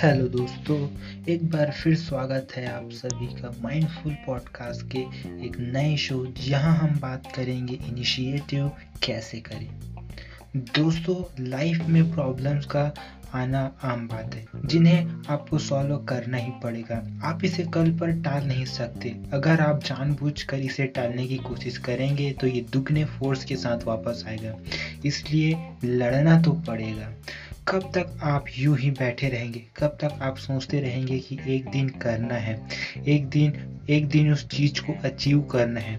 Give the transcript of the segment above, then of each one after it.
Hello दोस्तों, एक बार फिर स्वागत है आप सभी का माइंडफुल पॉडकास्ट के एक नए शो, जहाँ हम बात करेंगे इनिशिएटिव कैसे करें। दोस्तों लाइफ में प्रॉब्लम्स का आना आम बात है, जिन्हें आपको सॉल्व करना ही पड़ेगा। आप इसे कल पर टाल नहीं सकते। अगर आप जानबूझकर इसे टालने की कोशिश करेंगे तो ये दुगने फोर्स के साथ वापस आएगा। इसलिए लड़ना तो पड़ेगा। कब तक आप यूँ ही बैठे रहेंगे? कब तक आप सोचते रहेंगे कि एक दिन करना है? एक दिन एक दिन उस चीज़ को अचीव करना है।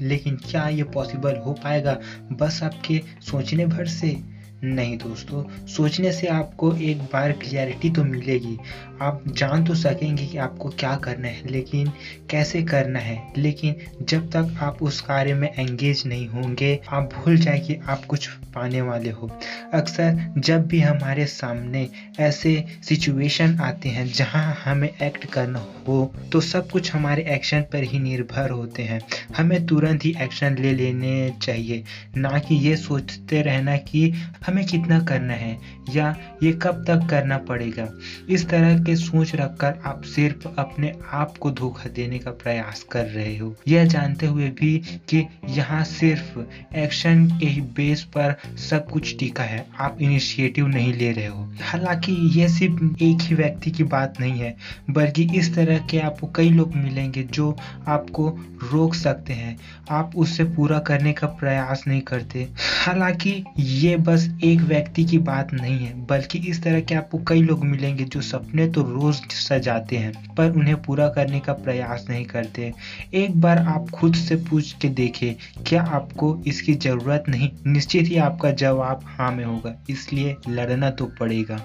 लेकिन क्या ये पॉसिबल हो पाएगा? बस आपके सोचने भर से। नहीं दोस्तों, सोचने से आपको एक बार क्लियरिटी तो मिलेगी। आप जान तो सकेंगे कि आपको क्या करना है, लेकिन कैसे करना है। लेकिन जब तक आप उस कार्य में एंगेज नहीं होंगे, आप भूल जाए कि आप कुछ पाने वाले हो। अक्सर जब भी हमारे सामने ऐसे सिचुएशन आते हैं, जहाँ हमें एक्ट करना हो तो सब कुछ हमारे एक्शन पर ही निर्भर होते हैं। हमें तुरंत ही एक्शन ले लेने चाहिए। ना कि ये सोचते रहना कि हमें कितना करना है या ये कब तक करना पड़ेगा? इस तरह के सोच रखकर आप सिर्फ़ अपने आप को धोखा देने का प्रयास कर रहे हो। यह जानते हुए भी कि यहाँ सिर्फ़ एक्शन के ही बेस पर सब कुछ टिका है। आप इनिशिएटिव नहीं ले रहे हो। हालाँकि ये सिर्फ़ एक ही व्यक्ति की बात नहीं है, बल्कि इस तरह के आपको कई लोग मिलेंगे जो आपको रोक सकते हैं। आप उससे पूरा करने का प्रयास नहीं करते। हालाँकि ये बस एक व्यक्ति की बात नहीं है, बल्कि इस तरह के आपको कई लोग मिलेंगे जो सपने तो रोज सजाते हैं, पर उन्हें पूरा करने का प्रयास नहीं करते। एक बार आप खुद से पूछ के देखें, क्या आपको इसकी ज़रूरत नहीं? निश्चित ही आपका जवाब हाँ में होगा, इसलिए लड़ना तो पड़ेगा।